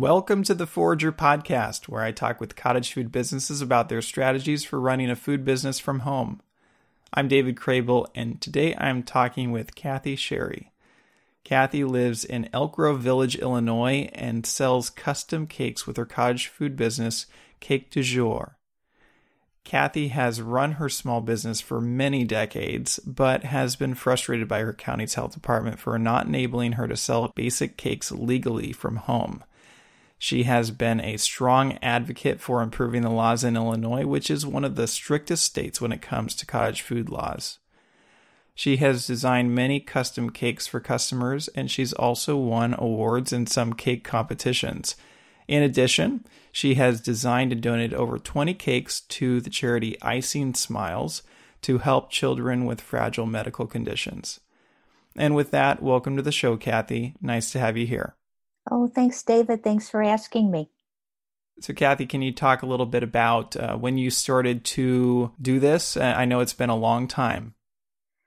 Welcome to the Forrager Podcast, where I talk with cottage food businesses about their strategies for running a food business from home. I'm David Crabill, and today I'm talking with Kathy Cherie. Kathy lives in Elk Grove Village, Illinois, and sells custom cakes with her cottage food business, Cake du Jour. Kathy has run her small business for many decades, but has been frustrated by her county's health department for not enabling her to sell basic cakes legally from home. She has been a strong advocate for improving the laws in Illinois, which is one of the strictest states when it comes to cottage food laws. She has designed many custom cakes for customers, and she's also won awards in some cake competitions. In addition, she has designed and donated over 20 cakes to the charity Icing Smiles to help children with fragile medical conditions. And with that, welcome to the show, Kathy. Nice to have you here. Oh, thanks, David. Thanks for asking me. So, Kathy, can you talk a little bit about uh, when you started to do this? Uh, I know it's been a long time.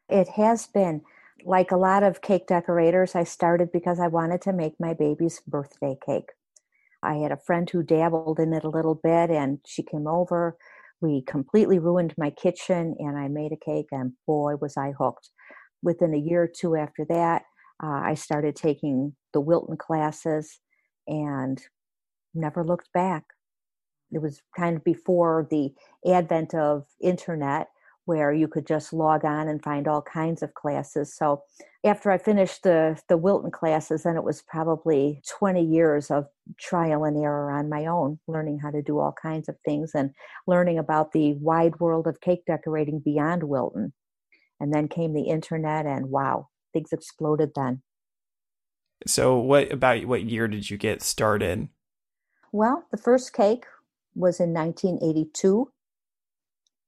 It has been. Like a lot of cake decorators, I started because I wanted to make my baby's birthday cake. I had a friend who dabbled in it a little bit, and she came over. We completely ruined my kitchen, and I made a cake, and boy, was I hooked. Within a year or two after that, uh, I started taking the Wilton classes and never looked back. It was kind of before the advent of internet where you could just log on and find all kinds of classes. So after I finished the the Wilton classes, then it was probably 20 years of trial and error on my own, learning how to do all kinds of things and learning about the wide world of cake decorating beyond Wilton. And then came the internet and wow, things exploded then. So, what about what year did you get started? Well, the first cake was in 1982.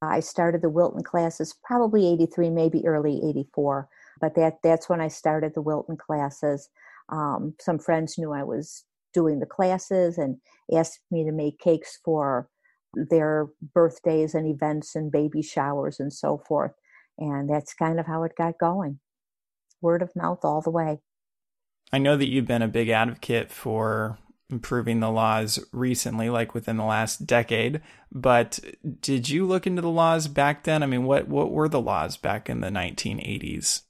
I started the Wilton classes probably 83, maybe early 84, but that that's when I started the Wilton classes. Um, some friends knew I was doing the classes and asked me to make cakes for their birthdays and events and baby showers and so forth. And that's kind of how it got going. Word of mouth all the way. I know that you've been a big advocate for improving the laws recently, like within the last decade. But did you look into the laws back then? I mean, what what were the laws back in the 1980s?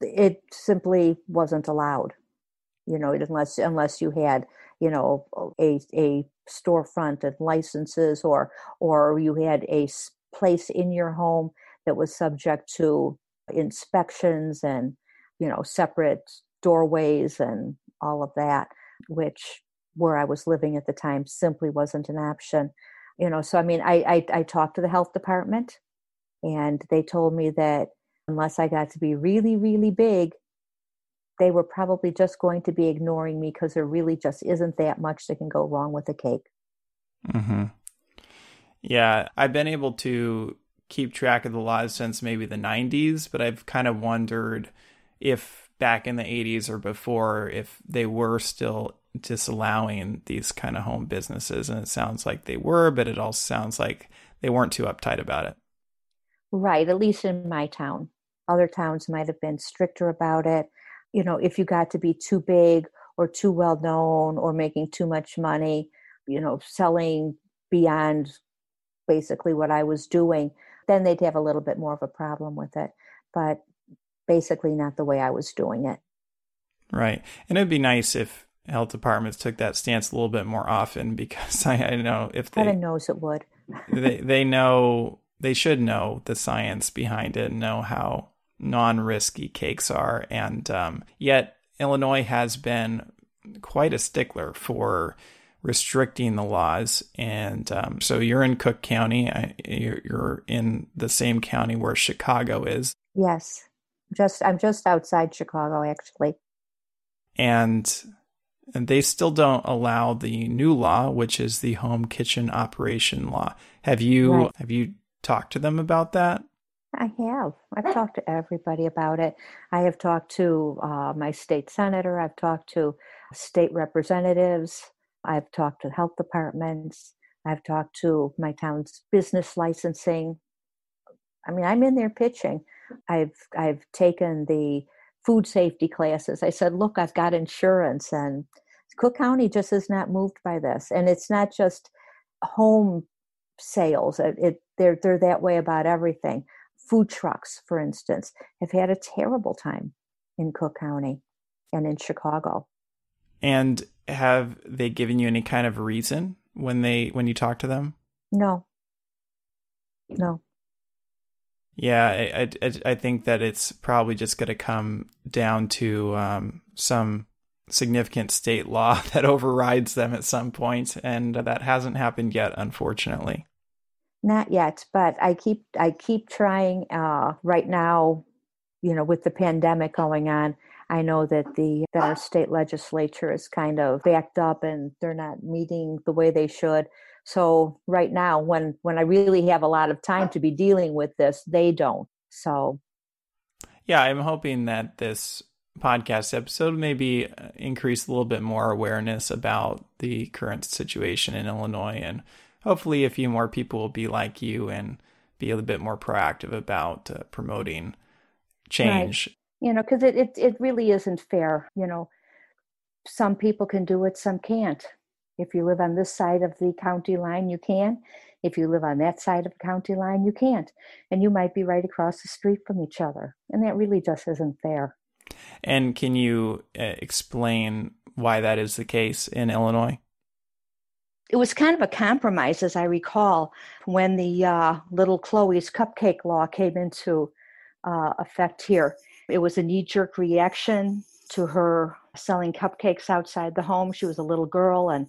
It simply wasn't allowed, you know, unless unless you had, you know, a a storefront and licenses, or or you had a place in your home that was subject to inspections and you know separate doorways and all of that, which where I was living at the time simply wasn't an option. You know, so I mean, I, I, I talked to the health department and they told me that unless I got to be really, really big, they were probably just going to be ignoring me because there really just isn't that much that can go wrong with a cake. Mm-hmm. Yeah, I've been able to keep track of the laws since maybe the 90s, but I've kind of wondered if back in the 80s or before if they were still disallowing these kind of home businesses. And it sounds like they were but it also sounds like they weren't too uptight about it. Right. At least in my town. Other towns might have been stricter about it. You know if you got to be too big or too well known or making too much money you know selling beyond basically what i was doing then they'd have a little bit more of a problem with it. But basically not the way I was doing it. Right. And it'd be nice if health departments took that stance a little bit more often because I, I know if they Heaven knows it would. they they know they should know the science behind it and know how non-risky cakes are and um, yet Illinois has been quite a stickler for restricting the laws and um, so you're in Cook County you're, you're in the same county where Chicago is yes just I'm just outside Chicago actually. And and they still don't allow the new law, which is the home kitchen operation law. Have you right. have you talked to them about that? I have. I've talked to everybody about it. I have talked to uh, my state senator. I've talked to state representatives. I've talked to health departments. I've talked to my town's business licensing. I mean, I'm in there pitching. I've I've taken the food safety classes. I said, look, I've got insurance, and Cook County just is not moved by this, and it's not just home sales. It, it they're they're that way about everything. Food trucks, for instance, have had a terrible time in Cook County and in Chicago. And have they given you any kind of reason when they when you talk to them? No. No. Yeah, I, I, I think that it's probably just going to come down to um, some significant state law that overrides them at some point, and that hasn't happened yet, unfortunately. Not yet, but I keep I keep trying. Uh, right now, you know, with the pandemic going on, I know that the that our state legislature is kind of backed up and they're not meeting the way they should. So right now, when when I really have a lot of time to be dealing with this, they don't. So yeah, I'm hoping that this podcast episode maybe uh, increase a little bit more awareness about the current situation in Illinois and hopefully a few more people will be like you and be a little bit more proactive about uh, promoting change. Right. You know, because it, it it really isn't fair. You know, some people can do it, some can't. If you live on this side of the county line, you can. If you live on that side of the county line, you can't. And you might be right across the street from each other. And that really just isn't fair. And can you uh, explain why that is the case in Illinois? It was kind of a compromise, as I recall, when the uh, little Chloe's cupcake law came into uh, effect here. It was a knee jerk reaction to her selling cupcakes outside the home. She was a little girl, and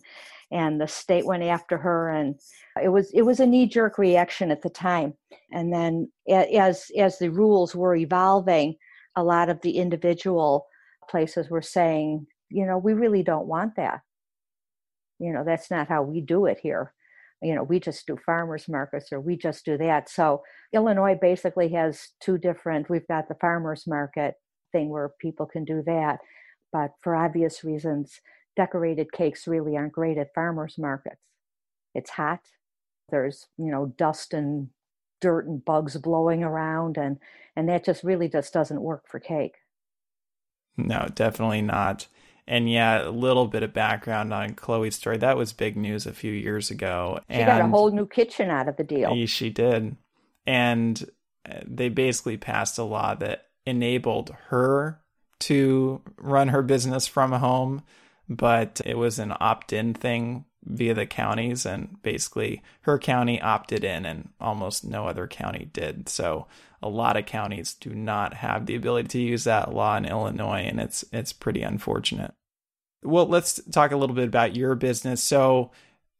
and the state went after her, and it was it was a knee jerk reaction at the time. And then as as the rules were evolving, a lot of the individual places were saying, you know, we really don't want that. You know, that's not how we do it here. You know, we just do farmers markets or we just do that. So Illinois basically has two different, we've got the farmers market thing where people can do that. But for obvious reasons, decorated cakes really aren't great at farmers markets. It's hot. There's, you know, dust and dirt and bugs blowing around and and that just really just doesn't work for cake no definitely not and yeah a little bit of background on chloe's story that was big news a few years ago she and got a whole new kitchen out of the deal she did and uh, they basically passed a law that enabled her to run her business from home but it was an opt-in thing via the counties and basically her county opted in and almost no other county did. So a lot of counties do not have the ability to use that law in Illinois and it's it's pretty unfortunate. Well let's talk a little bit about your business. So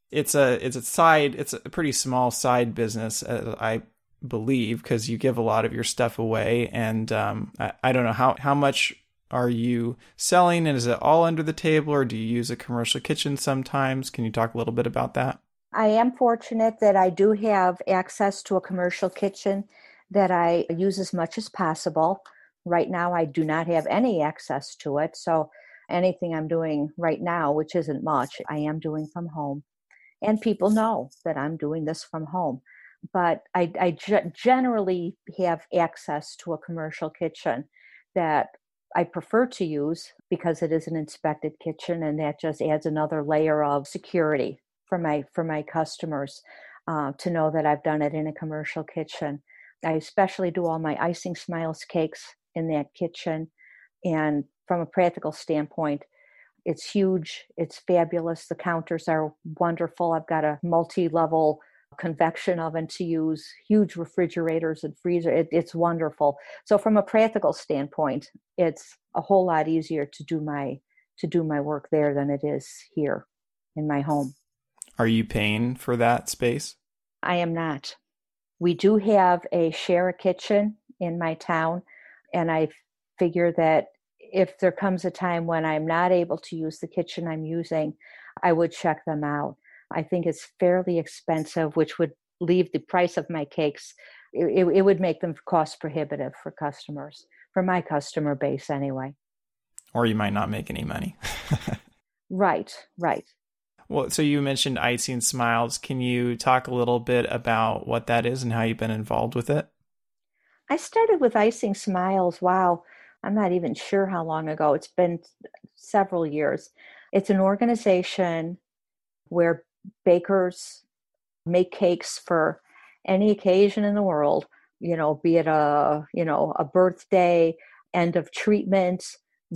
it's a it's a side it's a pretty small side business i believe because you give a lot of your stuff away and um, I, I don't know how how much are you selling and is it all under the table or do you use a commercial kitchen sometimes? Can you talk a little bit about that? I am fortunate that I do have access to a commercial kitchen that I use as much as possible. Right now, I do not have any access to it. So, anything I'm doing right now, which isn't much, I am doing from home. And people know that I'm doing this from home. But I, I generally have access to a commercial kitchen that I prefer to use because it is an inspected kitchen and that just adds another layer of security for my for my customers uh, to know that I've done it in a commercial kitchen. I especially do all my icing smiles cakes in that kitchen and from a practical standpoint it's huge it's fabulous the counters are wonderful i've got a multi-level convection oven to use, huge refrigerators and freezer. It, it's wonderful. So from a practical standpoint, it's a whole lot easier to do my to do my work there than it is here in my home. Are you paying for that space? I am not. We do have a share a kitchen in my town, and I figure that if there comes a time when I'm not able to use the kitchen I'm using, I would check them out. I think is fairly expensive, which would leave the price of my cakes. It, it, would make them cost prohibitive for customers, for my customer base anyway. Or you might not make any money. right, right. Well, so you mentioned Icing Smiles. Can you talk a little bit about what that is and how you've been involved with it? I started with Icing Smiles. Wow, I'm not even sure how long ago. It's been several years. It's an organization where bakers make cakes for any occasion in the world, you know, be it a, you know, a birthday, end of treatment,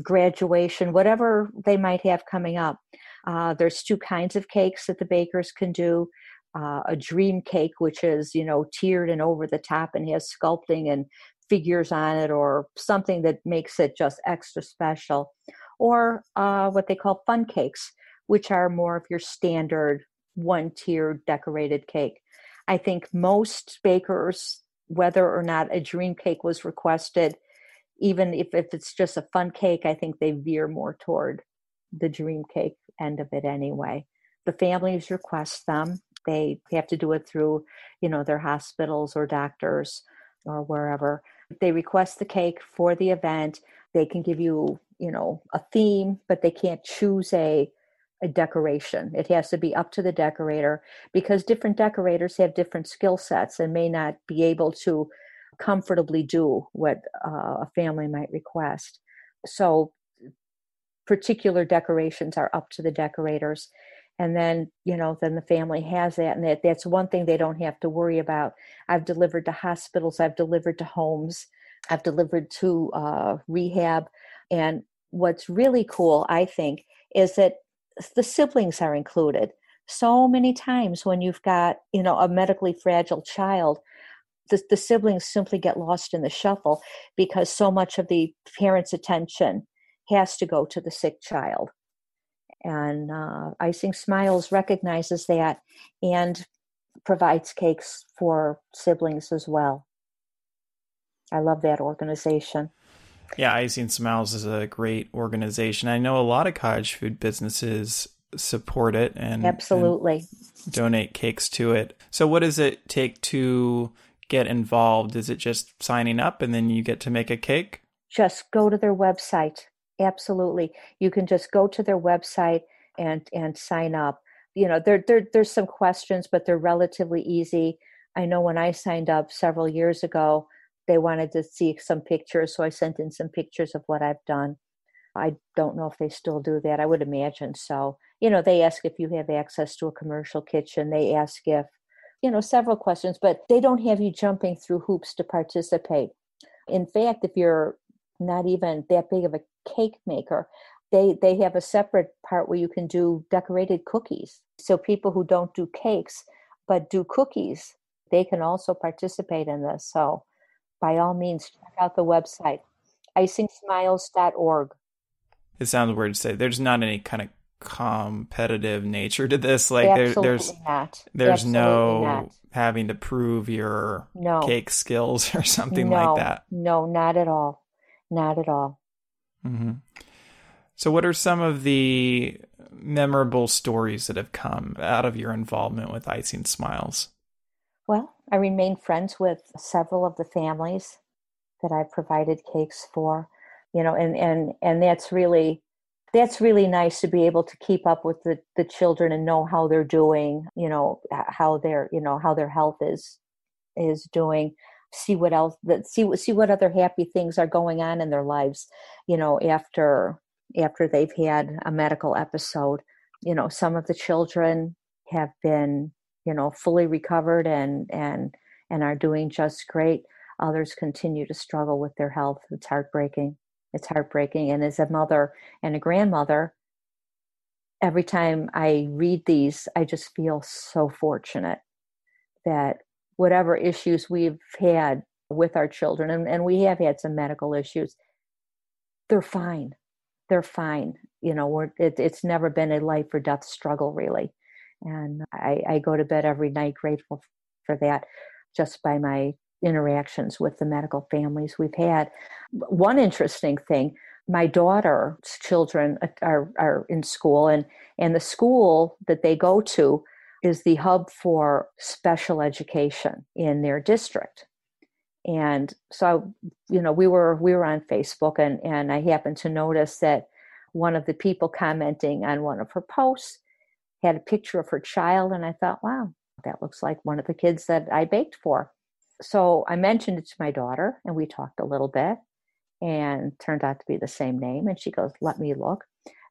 graduation, whatever they might have coming up. Uh, there's two kinds of cakes that the bakers can do. Uh, a dream cake, which is, you know, tiered and over the top and has sculpting and figures on it or something that makes it just extra special. Or uh, what they call fun cakes, which are more of your standard one tier decorated cake. I think most bakers, whether or not a dream cake was requested, even if, if it's just a fun cake, I think they veer more toward the dream cake end of it anyway. The families request them. They have to do it through, you know, their hospitals or doctors or wherever. They request the cake for the event. They can give you, you know, a theme, but they can't choose a a decoration. It has to be up to the decorator because different decorators have different skill sets and may not be able to comfortably do what uh, a family might request. So, particular decorations are up to the decorators. And then, you know, then the family has that. And that, that's one thing they don't have to worry about. I've delivered to hospitals, I've delivered to homes, I've delivered to uh, rehab. And what's really cool, I think, is that the siblings are included. So many times when you've got, you know, a medically fragile child, the, the siblings simply get lost in the shuffle because so much of the parent's attention has to go to the sick child. And uh, Icing Smiles recognizes that and provides cakes for siblings as well. I love that organization. Yeah, Icing Smiles is a great organization. I know a lot of cottage food businesses support it and absolutely and donate cakes to it. So, what does it take to get involved? Is it just signing up and then you get to make a cake? Just go to their website. Absolutely, you can just go to their website and and sign up. You know, there, there there's some questions, but they're relatively easy. I know when I signed up several years ago, they wanted to see some pictures, so I sent in some pictures of what I've done. I don't know if they still do that. I would imagine so. You know, they ask if you have access to a commercial kitchen. They ask if, you know, several questions, but they don't have you jumping through hoops to participate. In fact, if you're not even that big of a cake maker, they they have a separate part where you can do decorated cookies. So people who don't do cakes but do cookies, they can also participate in this. So by all means, check out the website, icingsmiles.org. It sounds weird to say. There's not any kind of competitive nature to this. Like there, there's not. there's Absolutely no not. having to prove your No. cake skills or something no, like that. No, not at all. Not at all. hmm So, what are some of the memorable stories that have come out of your involvement with Icing Smiles? Well, I remain friends with several of the families that I've provided cakes for, you know, and and and that's really that's really nice to be able to keep up with the the children and know how they're doing, you know, how their you know how their health is is doing. See what else that see what see what other happy things are going on in their lives, you know, after after they've had a medical episode. You know, some of the children have been you know fully recovered and and and are doing just great others continue to struggle with their health. It's heartbreaking. It's heartbreaking. And as a mother and a grandmother every time i read these i just feel so fortunate that whatever issues we've had with our children and, and we have had some medical issues they're fine. They're fine. You know it, it's never been a life or death struggle really and I, I go to bed every night grateful for that just by my interactions with the medical families we've had. One interesting thing my daughter's children uh, are, are in school, and, and the school that they go to is the hub for special education in their district. And so, you know, we were we were on Facebook, and and I happened to notice that one of the people commenting on one of her posts had a picture of her child, and I thought, wow, that looks like one of the kids that I baked for. So I mentioned it to my daughter, and we talked a little bit, and turned out to be the same name. And she goes, "Let me look."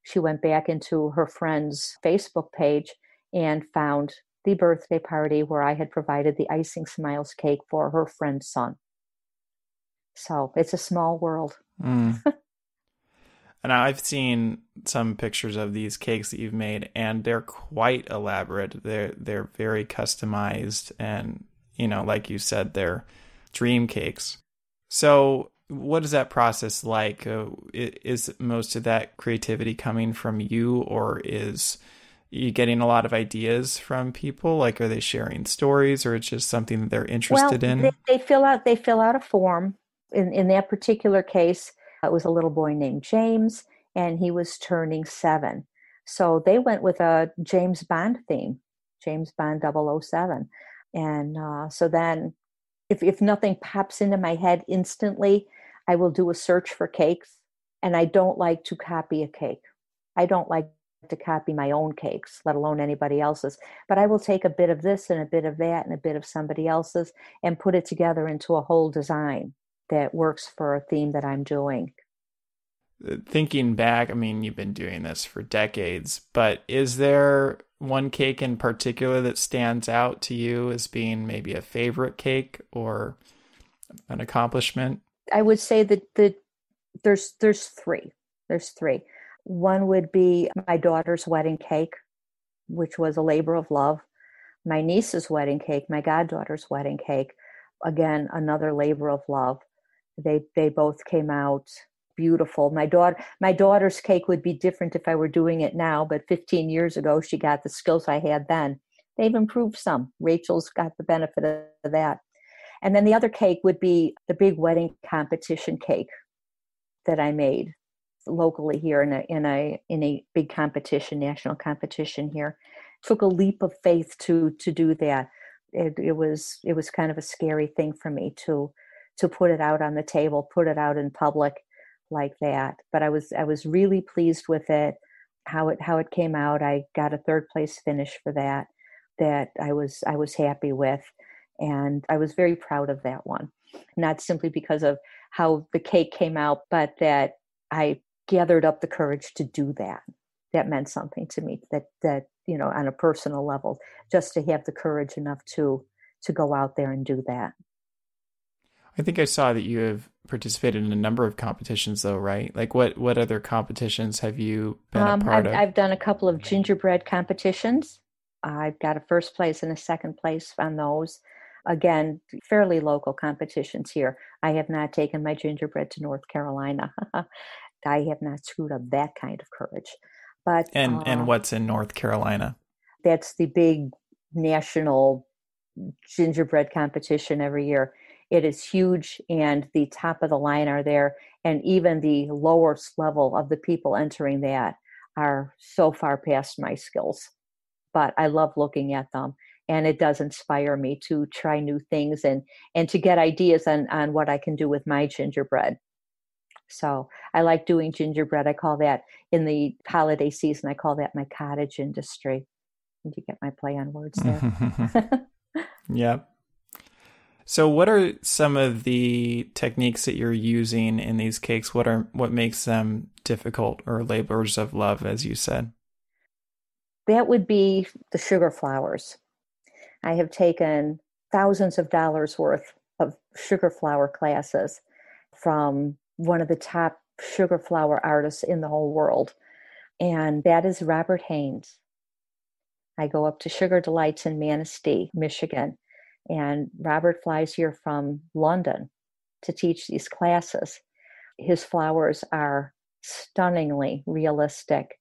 she went back into her friend's Facebook page and found the birthday party where I had provided the icing smiles cake for her friend's son. So it's a small world. Mm. and I've seen some pictures of these cakes that you've made, and they're quite elaborate. They're they're very customized, and you know, like you said, they're dream cakes. So, what is that process like? Uh, is most of that creativity coming from you, or is you getting a lot of ideas from people? Like, are they sharing stories, or it's just something that they're interested well, in? They, they fill out they fill out a form. In in that particular case, it was a little boy named James, and he was turning seven. So they went with a James Bond theme, James Bond 007. And uh, so then, if if nothing pops into my head instantly, I will do a search for cakes. And I don't like to copy a cake. I don't like to copy my own cakes, let alone anybody else's. But I will take a bit of this and a bit of that and a bit of somebody else's and put it together into a whole design that works for a theme that I'm doing. Uh, thinking back, I mean, you've been doing this for decades, but is there one cake in particular that stands out to you as being maybe a favorite cake or an accomplishment? I would say that the there's there's three. There's three. One would be my daughter's wedding cake, which was a labor of love. My niece's wedding cake, my goddaughter's wedding cake, again another labor of love. They they both came out beautiful. My daughter my daughter's cake would be different if I were doing it now, but 15 years ago she got the skills I had then. They've improved some. Rachel's got the benefit of that. And then the other cake would be the big wedding competition cake that I made locally here in a in a in a big competition, national competition here. Took a leap of faith to to do that. It, it was it was kind of a scary thing for me to to put it out on the table, put it out in public like that. But I was I was really pleased with it, how it how it came out. I got a third place finish for that that I was I was happy with and I was very proud of that one. Not simply because of how the cake came out, but that I gathered up the courage to do that. That meant something to me. That that you know, on a personal level, just to have the courage enough to to go out there and do that. I think I saw that you have participated in a number of competitions, though, right? Like, what what other competitions have you been um, a part I've, of? I've done a couple of gingerbread competitions. I've got a first place and a second place on those. Again, fairly local competitions here. I have not taken my gingerbread to North Carolina. I have not screwed up that kind of courage. But and uh, and what's in North Carolina? That's the big national gingerbread competition every year. It is huge, and the top of the line are there, and even the lowest level of the people entering that are so far past my skills. But I love looking at them, and it does inspire me to try new things and and to get ideas on on what I can do with my gingerbread. So I like doing gingerbread. I call that in the holiday season. I call that my cottage industry. And you get my play on words there. yep. So, what are some of the techniques that you're using in these cakes? What are what makes them difficult or labors of love, as you said? That would be the sugar flowers. I have taken thousands of dollars worth of sugar flower classes from one of the top sugar flower artists in the whole world, and that is Robert Haynes. I go up to Sugar Delights in Manistee, Michigan, and Robert flies here from London to teach these classes. His flowers are stunningly realistic.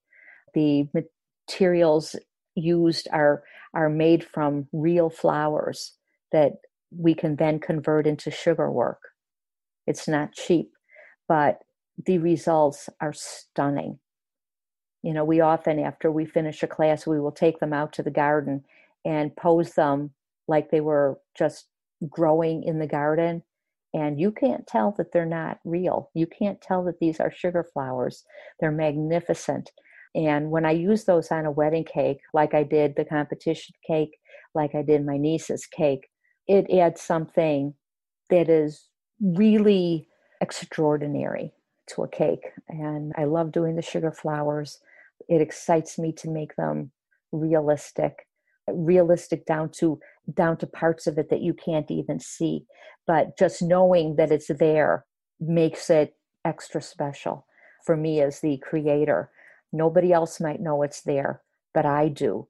The materials used are are made from real flowers that we can then convert into sugar work. It's not cheap, but the results are stunning. You know, we often, after we finish a class, we will take them out to the garden and pose them like they were just growing in the garden. And you can't tell that they're not real. You can't tell that these are sugar flowers. They're magnificent. And when I use those on a wedding cake, like I did the competition cake, like I did my niece's cake, it adds something that is really extraordinary to a cake. And I love doing the sugar flowers. It excites me to make them realistic, realistic down to down to parts of it that you can't even see. But just knowing that it's there makes it extra special for me as the creator. Nobody else might know it's there, but I do.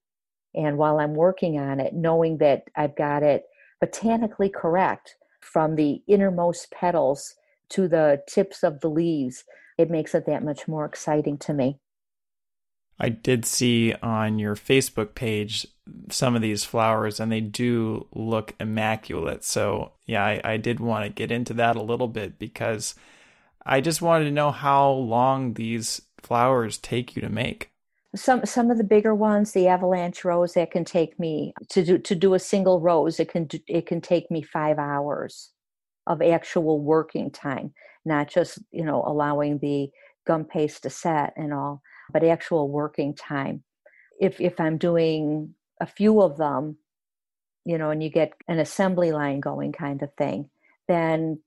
And while I'm working on it, knowing that I've got it botanically correct from the innermost petals to the tips of the leaves, it makes it that much more exciting to me. I did see on your Facebook page some of these flowers and they do look immaculate. So, yeah, I, I did want to get into that a little bit because I just wanted to know how long these flowers take you to make. Some some of the bigger ones, the avalanche rose, that can take me to do to do a single rose. It can it can take me five hours of actual working time, not just you know allowing the gum paste to set and all but actual working time. If if I'm doing a few of them, you know, and you get an assembly line going kind of thing, then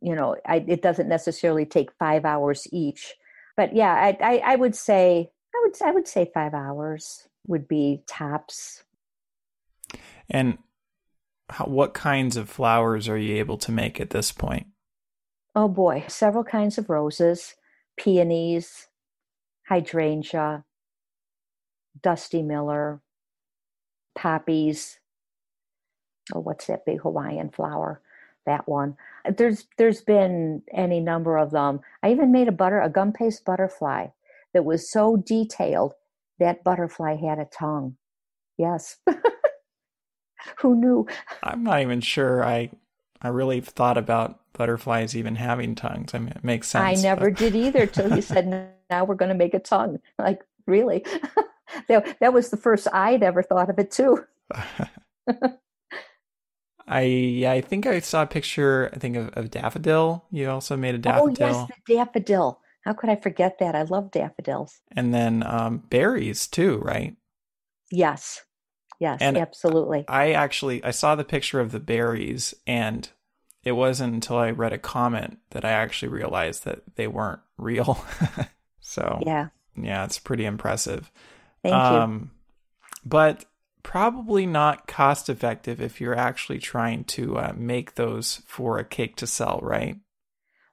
you know, I, it doesn't necessarily take five hours each. But yeah, I, I, I would say I would I would say five hours would be tops. And how, what kinds of flowers are you able to make at this point? Oh boy, several kinds of roses, peonies, hydrangea, dusty miller, poppies. Oh, what's that big Hawaiian flower? That one. There's there's been any number of them. I even made a butter a gum paste butterfly that was so detailed that butterfly had a tongue. Yes. Who knew? I'm not even sure I I really thought about butterflies even having tongues. I mean, it makes sense. I never but... did either till you said now we're going to make a tongue. Like, really? that, that was the first I'd ever thought of it too. I yeah, I think I saw a picture. I think of, of daffodil. You also made a daffodil. Oh yes, the daffodil. How could I forget that? I love daffodils. And then um, berries too, right? Yes, yes, and absolutely. I actually I saw the picture of the berries, and it wasn't until I read a comment that I actually realized that they weren't real. so yeah, yeah, it's pretty impressive. Thank um, you. But probably not cost effective if you're actually trying to uh, make those for a cake to sell, right?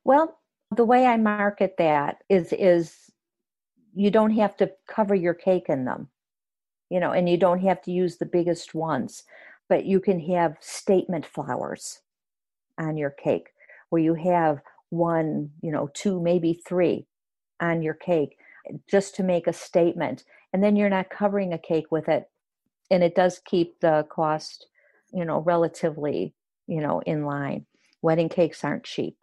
Well, the way I market that is is you don't have to cover your cake in them, you know, and you don't have to use the biggest ones, but you can have statement flowers on your cake where you have one, you know, two, maybe three on your cake just to make a statement. And then you're not covering a cake with it. And it does keep the cost, you know, relatively, you know, in line. Wedding cakes aren't cheap.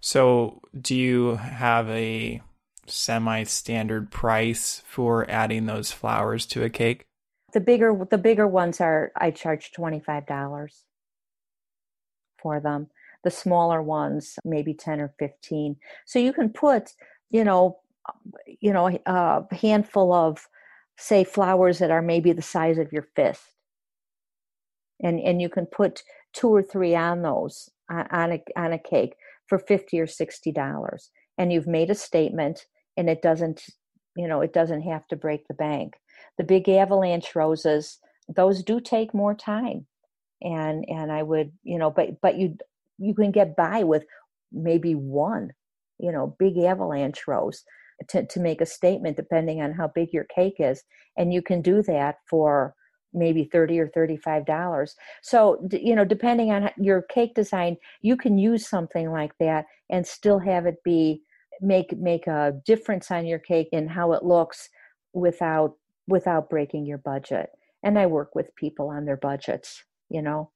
So, do you have a semi standard price for adding those flowers to a cake? The bigger the bigger ones are I charge $25 for them. The smaller ones, maybe 10 or 15. So you can put, you know, you know, a handful of, say, flowers that are maybe the size of your fist. And, and you can put two or three on those on a, on a cake for 50 or 60 dollars. And you've made a statement and it doesn't you know it doesn't have to break the bank. The big avalanche roses those do take more time. And and i would you know but but you you can get by with maybe one you know big avalanche rose to, to make a statement depending on how big your cake is and you can do that for maybe 30 or 35 dollars. So you know depending on your cake design you can use something like that and still have it be make make a difference on your cake and how it looks without without breaking your budget. And i work with people on their budgets you know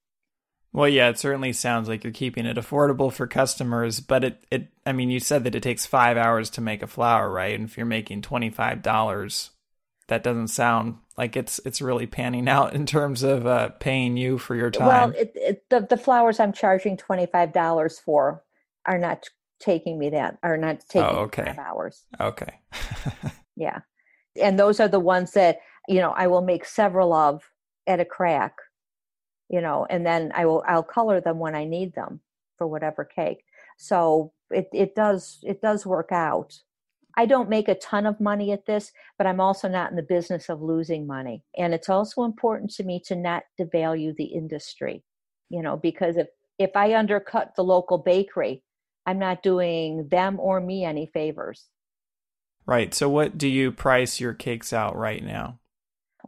well yeah it certainly sounds like you're keeping it affordable for customers but it it i mean you said that it takes five hours to make a flower right? And if you're making $25 that doesn't sound like it's it's really panning out in terms of uh, paying you for your time. well it, it, the, the flowers i'm charging $25 for are not taking me that are not taking oh, okay. five hours. Okay. Yeah. And those are the ones that you know i will make several of at a crack you know, and then I will I'll color them when I need them for whatever cake. So it it does it does work out. I don't make a ton of money at this, but I'm also not in the business of losing money. And it's also important to me to not devalue the industry, you know, because if, if I undercut the local bakery, I'm not doing them or me any favors. Right. So, what do you price your cakes out right now?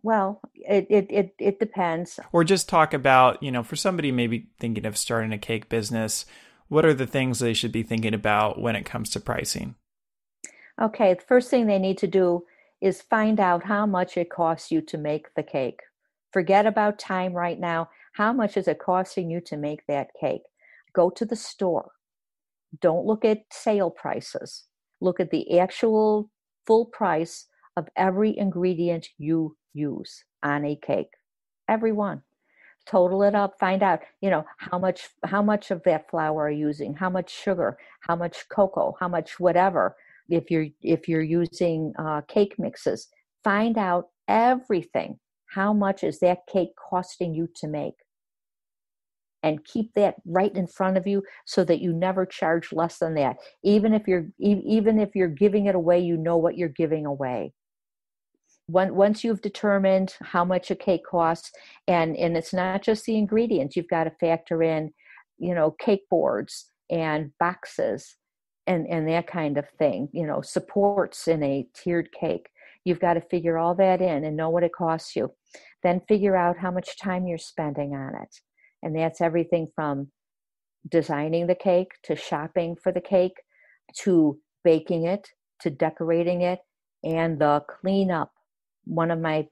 Well, it, it, it, it depends. Or just talk about, you know, for somebody maybe thinking of starting a cake business, what are the things they should be thinking about when it comes to pricing? Okay, the first thing they need to do is find out how much it costs you to make the cake. Forget about time right now. How much is it costing you to make that cake? Go to the store. Don't look at sale prices. Look at the actual full price of every ingredient you use on a cake. Everyone. Total it up, find out, you know, how much how much of that flour are you using, how much sugar, how much cocoa, how much whatever. If you're if you're using uh, cake mixes, find out everything. How much is that cake costing you to make? and keep that right in front of you so that you never charge less than that even if you're even if you're giving it away you know what you're giving away once you've determined how much a cake costs and and it's not just the ingredients you've got to factor in you know cake boards and boxes and and that kind of thing you know supports in a tiered cake. You've got to figure all that in and know what it costs you. Then figure out how much time you're spending on it. And that's everything from designing the cake to shopping for the cake to baking it to decorating it and the cleanup. One of my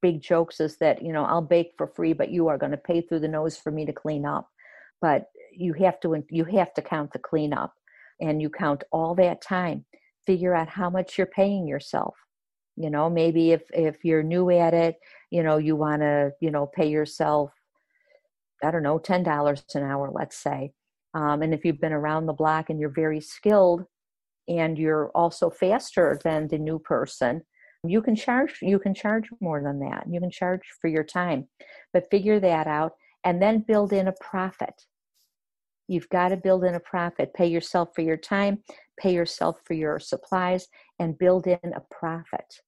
big jokes is that, you know, I'll bake for free, but you are going to pay through the nose for me to clean up. But you have to you have to count the cleanup and you count all that time. Figure out how much you're paying yourself. You know, maybe if if you're new at it, you know, you want to, you know, pay yourself I don't know, $10 an hour, let's say. Um, and if you've been around the block and you're very skilled and you're also faster than the new person, you can charge you can charge more than that. You can charge for your time. But figure that out and then build in a profit. You've got to build in a profit. Pay yourself for your time, pay yourself for your supplies, and build in a profit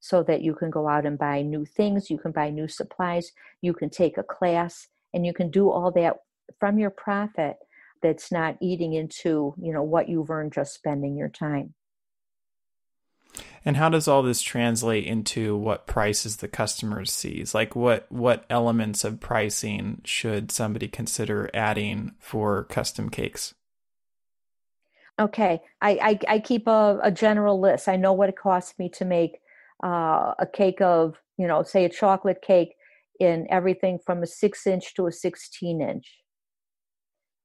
so that you can go out and buy new things, you can buy new supplies, you can take a class, and you can do all that from your profit that's not eating into you know what you've earned just spending your time and how does all this translate into what prices the customer sees? Like what what elements of pricing should somebody consider adding for custom cakes? Okay. I i, I keep a, a, general list. I know what it costs me to make uh, a cake of you know say a chocolate cake in everything from a six inch to a 16 inch.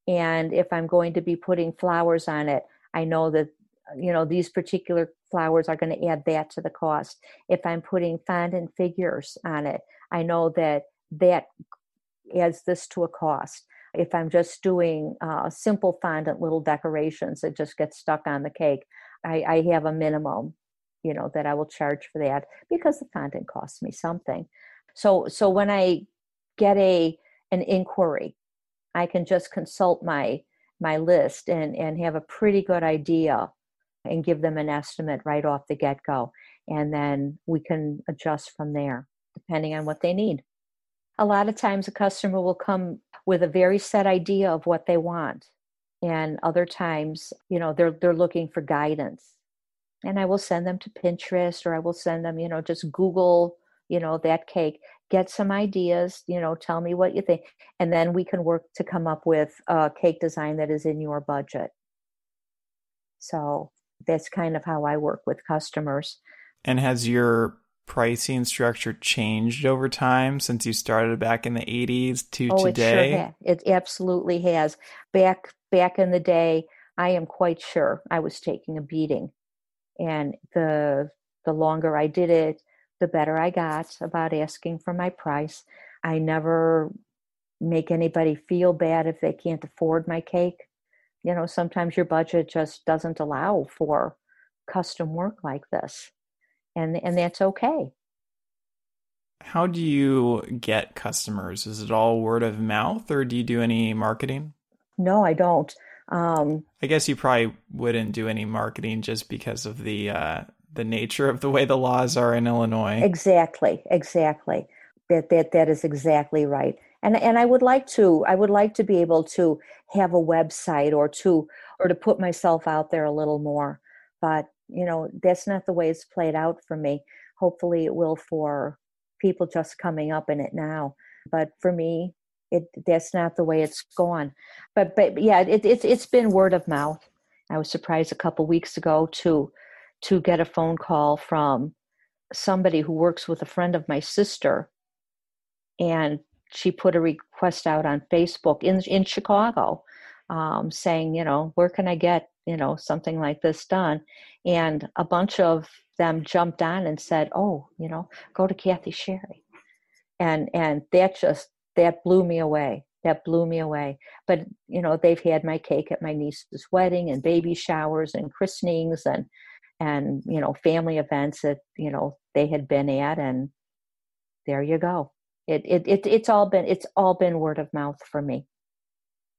And if I'm going to be putting flowers on it, I know that, you know, these particular flowers are going to add that to the cost. If I'm putting fondant figures on it, I know that that adds this to a cost. If I'm just doing uh, simple fondant little decorations that just get stuck on the cake, I, I have a minimum, you know, that I will charge for that because the fondant costs me something. So so when I get a an inquiry, I can just consult my my list and and have a pretty good idea and give them an estimate right off the get go and then we can adjust from there depending on what they need. A lot of times a customer will come with a very set idea of what they want. And other times, you know, they're they're looking for guidance. And I will send them to Pinterest or I will send them, you know, just Google you know that cake. Get some ideas you know tell me what you think. And then we can work to come up with a cake design that is in your budget. So that's kind of how i work with customers and has your pricing structure changed over time since you started back in the 80s to oh, today it, sure it absolutely has back back in the day i am quite sure i was taking a beating and the the longer i did it the better I got about asking for my price. I never make anybody feel bad if they can't afford my cake. You know, sometimes your budget just doesn't allow for custom work like this. And and that's okay. How do you get customers? Is it all word of mouth or do you do any marketing? No, I don't. Um, I guess you probably wouldn't do any marketing just because of the uh, the nature of the way the laws are in Illinois. Exactly, exactly. That that that is exactly right. And and I would like to I would like to be able to have a website or to or to put myself out there a little more. But you know that's not the way it's played out for me. Hopefully, it will for people just coming up in it now. But for me, it that's not the way it's gone. But but yeah, it, it's it's been word of mouth. I was surprised a couple weeks ago to to get a phone call from somebody who works with a friend of my sister, and she put a request out on Facebook in in Chicago, um, saying, you know, where can I get you know something like this done? And a bunch of them jumped on and said, oh, you know, go to Kathy Cherie, and and that just that blew me away that blew me away. But you know they've had my cake at my niece's wedding and baby showers and christenings and and you know family events that you know they had been at and there you go it, it, it it's all been it's all been word of mouth for me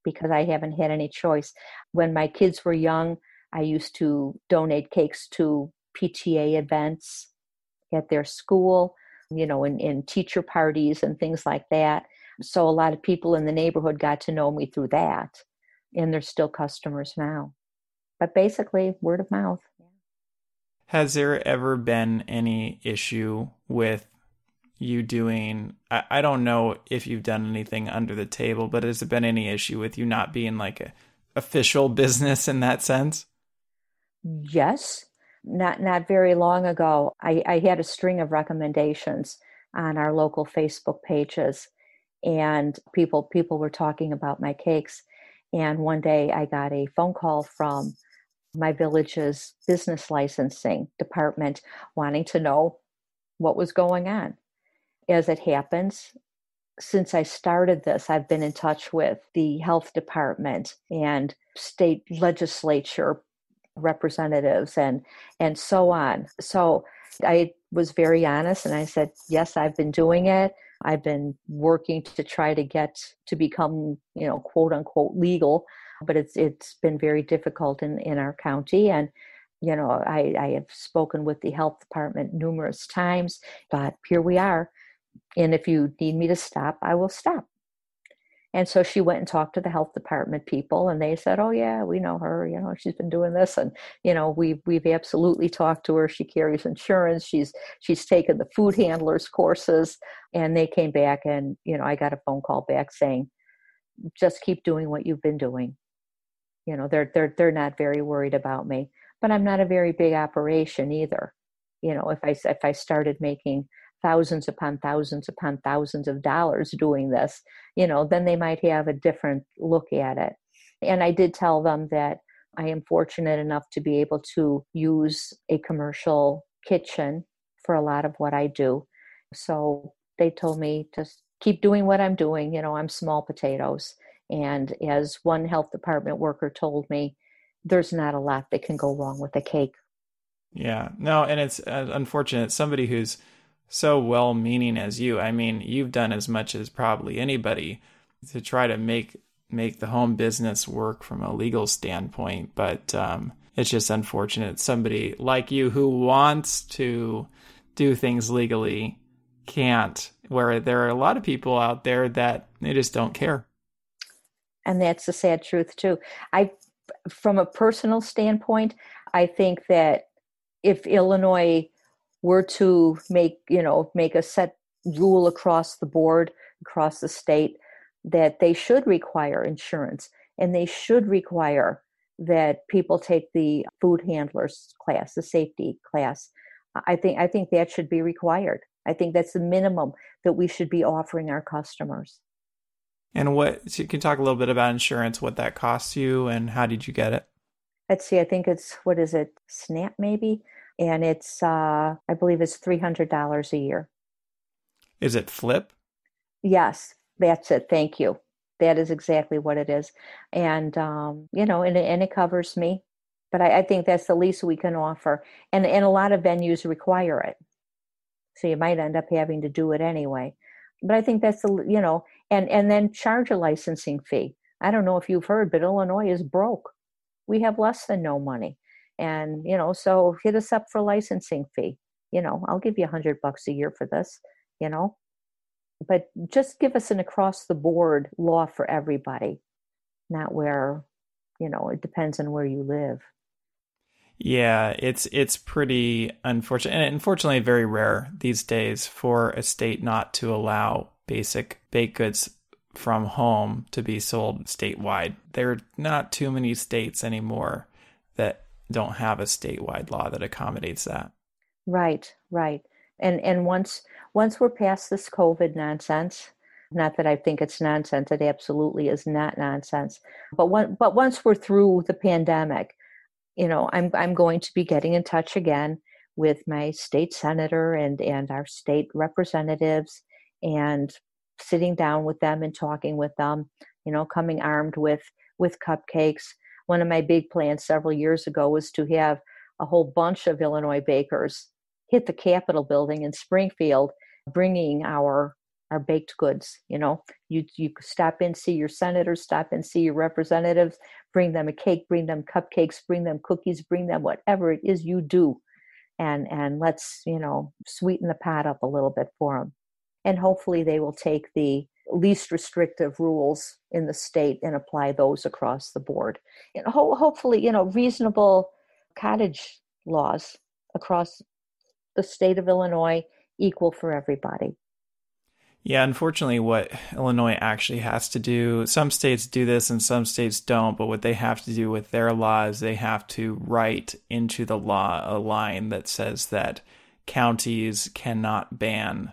because i haven't had any choice. When my kids were young i used to donate cakes to pta events at their school you know in, in teacher parties and things like that. So a lot of people in the neighborhood got to know me through that and they're still customers now. But basically word of mouth. Has there ever been any issue with you doing I, I don't know if you've done anything under the table but has there been any issue with you not being like a official business in that sense? Yes. Not not very long ago i i had a string of recommendations on our local facebook pages and people people were talking about my cakes. And one day i got a phone call from my village's business licensing department wanting to know what was going on as it happens since i started this i've been in touch with the health department and state legislature representatives and and so on. So i was very honest and i said yes i've been doing it. I've been working to try to get to become, you know, quote unquote legal, but it's it's been very difficult in in our county. And you know I, I have spoken with the health department numerous times but here we are and if you need me to stop i will stop and so she went and talked to the health department people and they said, Oh yeah, we know her, you know, she's been doing this and you know, we've we've absolutely talked to her. She carries insurance, she's she's taken the food handlers courses. And they came back and, you know, I got a phone call back saying, just keep doing what you've been doing. You know, they're they're they're not very worried about me. But I'm not a very big operation either. You know, if I if I started making thousands upon thousands upon thousands of dollars doing this, you know, then they might have a different look at it. And I did tell them that I am fortunate enough to be able to use a commercial kitchen for a lot of what I do. So they told me to keep doing what I'm doing. You know, I'm small potatoes. And as one health department worker told me, there's not a lot that can go wrong with a cake. Yeah, no, and it's uh, unfortunate. Somebody who's so well meaning as you. I mean, you've done as much as probably anybody to try to make make the home business work from a legal standpoint, but um, it's just unfortunate somebody like you who wants to do things legally can't. Where there are a lot of people out there that they just don't care. And that's the sad truth too. I, from a personal standpoint, I think that if Illinois were to make you know make a set rule across the board across the state that they should require insurance and they should require that people take the food handlers class the safety class. I think i think that should be required. I think that's the minimum that we should be offering our customers. And what so you can talk a little bit about insurance what that costs you and how did you get it? Let's see i think it's what is it? Snap maybe and it's uh, I believe it's three hundred dollars a year. Is it flip? Yes, that's it. Thank you. That is exactly what it is, and um, you know, and, and it covers me. But I, I think that's the least we can offer, and and a lot of venues require it, so you might end up having to do it anyway. But I think that's the you know, and and then charge a licensing fee. I don't know if you've heard, but Illinois is broke. We have less than no money. And, you know, so hit us up for licensing fee. You know, I'll give you a hundred bucks a year for this, you know. But just give us an across the board law for everybody, not where, you know, it depends on where you live. Yeah, it's it's pretty unfortunate and unfortunately very rare these days for a state not to allow basic baked goods from home to be sold statewide. There are not too many states anymore that don't have a statewide law that accommodates that. Right, right. And and once once we're past this COVID nonsense, not that I think it's nonsense, it absolutely is not nonsense. But one, but once we're through the pandemic, you know, I'm I'm going to be getting in touch again with my state senator and and our state representatives and sitting down with them and talking with them, you know, coming armed with with cupcakes. One of my big plans several years ago was to have a whole bunch of Illinois bakers hit the Capitol building in Springfield bringing our our baked goods you know? You you stop in see your senators stop and see your representatives bring them a cake bring them cupcakes bring them cookies bring them whatever it is you do and and let's you know sweeten the pot up a little bit for them and hopefully they will take the least restrictive rules in the state and apply those across the board. And ho- hopefully you know reasonable cottage laws across the state of illinois equal for everybody. Yeah, unfortunately, what Illinois actually has to do, some states do this and some states don't, but what they have to do with their laws, they have to write into the law a line that says that counties cannot ban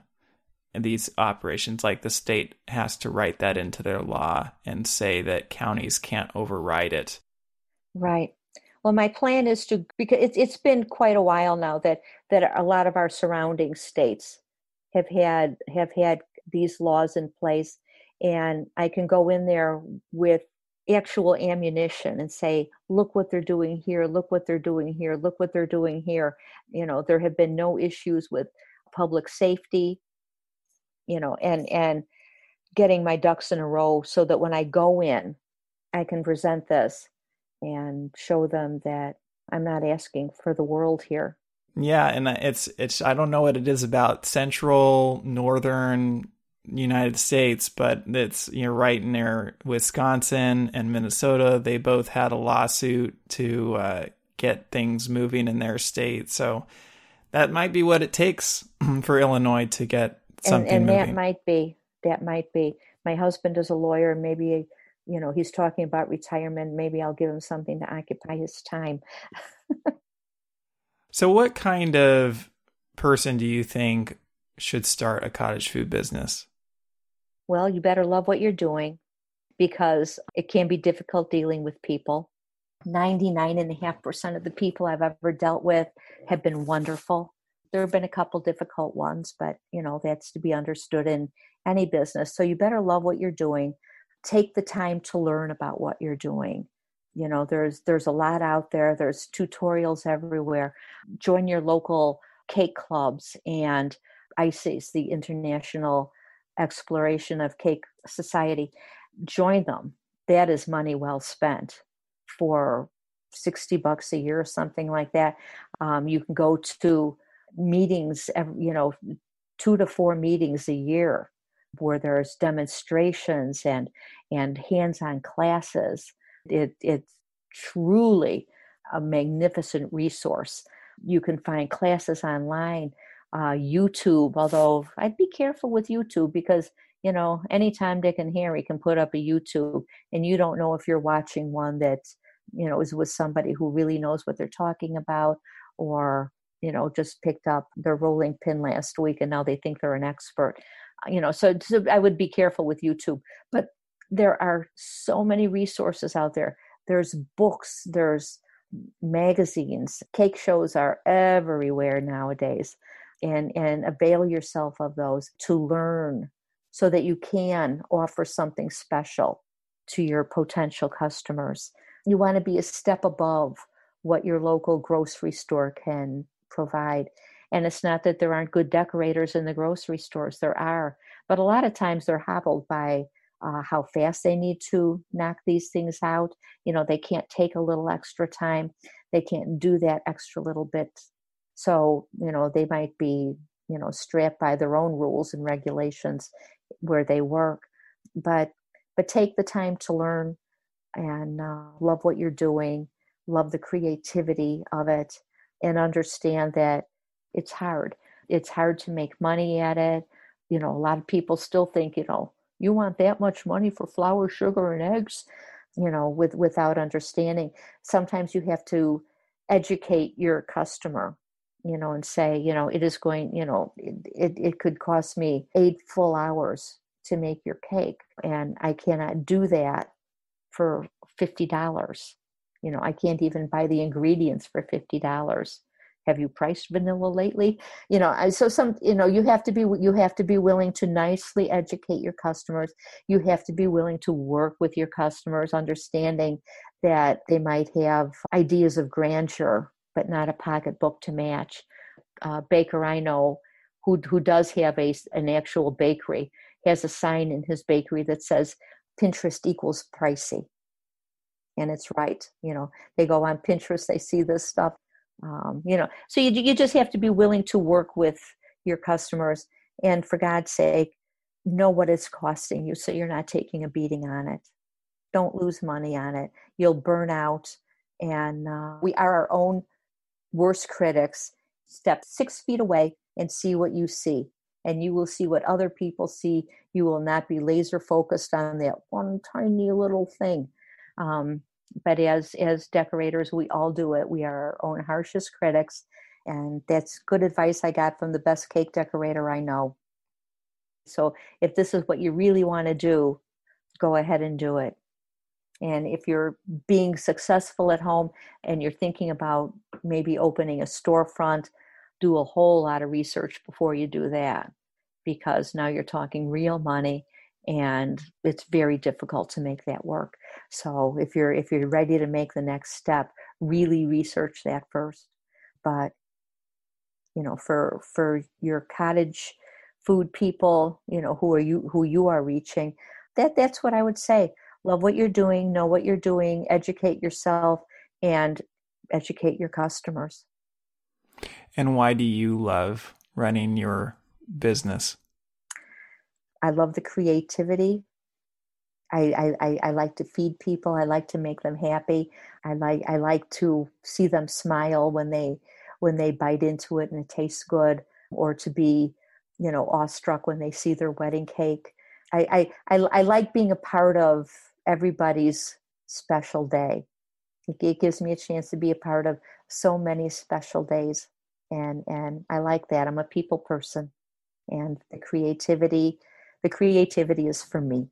these operations. Like the state has to write that into their law and say that counties can't override it. Right. Well, my plan is to because it's it's been quite a while now that that a lot of our surrounding states have had have had these laws in place and I can go in there with actual ammunition and say look what they're doing here look what they're doing here look what they're doing here you know there have been no issues with public safety you know and and getting my ducks in a row so that when I go in I can present this and show them that I'm not asking for the world here yeah and it's it's I don't know what it is about central northern United States, but it's you know right there. Wisconsin and Minnesota, they both had a lawsuit to uh, get things moving in their state. So that might be what it takes for Illinois to get something and, and that might be that might be. My husband is a lawyer. and Maybe you know he's talking about retirement. Maybe I'll give him something to occupy his time. so, what kind of person do you think should start a cottage food business? well, you better love what you're doing because it can be difficult dealing with people. 99.5% of the people I've ever dealt with have been wonderful. There have been a couple difficult ones, but you know, that's to be understood in any business. So you better love what you're doing. Take the time to learn about what you're doing. You know, there's there's a lot out there. There's tutorials everywhere. Join your local cake clubs and ICES, the International exploration of cake society join them that is money well spent for 60 bucks a year or something like that um, you can go to meetings you know two to four meetings a year where there's demonstrations and and hands-on classes. It, it's truly a magnificent resource. You can find classes online uh, YouTube, although I'd be careful with YouTube because, you know, anytime Dick and Harry can put up a YouTube and you don't know if you're watching one that, you know, is with somebody who really knows what they're talking about or, you know, just picked up their rolling pin last week and now they think they're an expert. Uh, you know, so, so I would be careful with YouTube. But there are so many resources out there. There's books, there's magazines, cake shows are everywhere nowadays and and avail yourself of those to learn so that you can offer something special to your potential customers you want to be a step above what your local grocery store can provide and it's not that there aren't good decorators in the grocery stores there are but a lot of times they're hobbled by uh, how fast they need to knock these things out. You know, they can't take a little extra time, they can't do that extra little bit. So, you know, they might be, you know, strapped by their own rules and regulations where they work. But but take the time to learn and uh, love what you're doing, love the creativity of it, and understand that it's hard. It's hard to make money at it. You know, a lot of people still think, you know, you want that much money for flour, sugar, and eggs, you know, with without understanding. Sometimes you have to educate your customer, you know, and say, you know, it is going, you know, it, it, it could cost me eight full hours to make your cake, and I cannot do that for fifty dollars. You know, I can't even buy the ingredients for fifty dollars. Have you priced vanilla lately? You know so some you know you have to be you have to be willing to nicely educate your customers. You have to be willing to work with your customers understanding that they might have ideas of grandeur but not a pocketbook to match. Uh, baker i know who who does have a an actual bakery has a sign in his bakery that says pinterest equals pricey and it's right you know. They go on pinterest they see this stuff um, you know. So you, you just have to be willing to work with your customers and for god's sake know what it's costing you so you're not taking a beating on it. Don't lose money on it. You'll burn out. And uh, we are our own worst critics. Step six feet away and see what you see. And you will see what other people see. You will not be laser focused on that one tiny little thing um, but as as decorators we all do it. We are our own harshest critics and that's good advice i got from the best cake decorator i know. So if this is what you really want to do go ahead and do it. And if you're being successful at home and you're thinking about maybe opening a storefront do a whole lot of research before you do that because now you're talking real money and it's very difficult to make that work so if you're if you're ready to make the next step really research that first. But you know for for your cottage food people you know who are you who you are reaching that that's what i would say. Love what you're doing know what you're doing educate yourself and educate your customers. And why do you love running your business? I love the creativity. I, I, I like to feed people. I like to make them happy. I like I like to see them smile when they when they bite into it and it tastes good, or to be, you know, awestruck when they see their wedding cake. I I, I, I like being a part of everybody's special day. It, it gives me a chance to be a part of so many special days, and and I like that. I'm a people person, and the creativity the creativity is for me.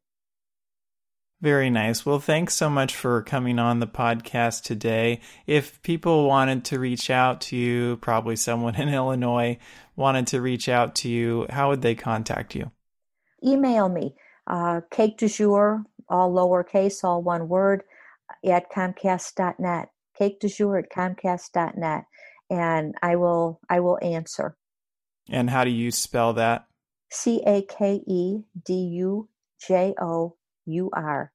Very nice. Well, thanks so much for coming on the podcast today. If people wanted to reach out to you, probably someone in Illinois wanted to reach out to you, how would they contact you? Email me, uh, cake du jour, all lowercase, all one word, at comcast.net. Cake du jour at comcast.net. And I will I will answer. And how do you spell that? C A K E D U J O U R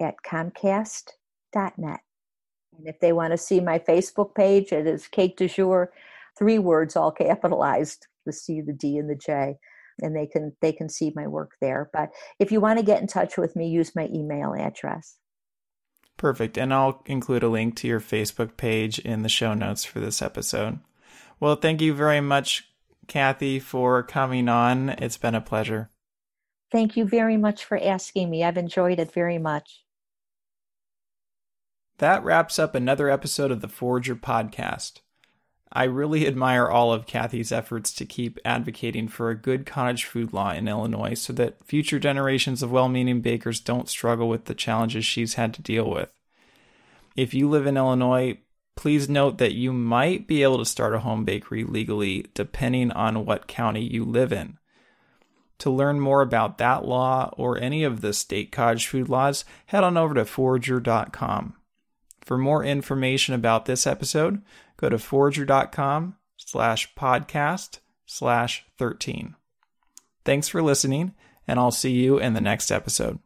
at comcast.net. And if they want to see my Facebook page, it is Cake du Jour, three words all capitalized, the C, the D, and the J. And they can they can see my work there. But if you want to get in touch with me, use my email address. Perfect. And I'll include a link to your Facebook page in the show notes for this episode. Well, thank you very much, Kathy, for coming on. It's been a pleasure. Thank you very much for asking me. I've enjoyed it very much. That wraps up another episode of the Forrager podcast. I really admire all of Kathy's efforts to keep advocating for a good cottage food law in Illinois so that future generations of well meaning bakers don't struggle with the challenges she's had to deal with. If you live in Illinois, Please note that you might be able to start a home bakery legally depending on what county you live in. To learn more about that law or any of the state cottage food laws, head on over to forrager.com. For more information about this episode, go to forrager.com slash podcast slash 13. Thanks for listening, and I'll see you in the next episode.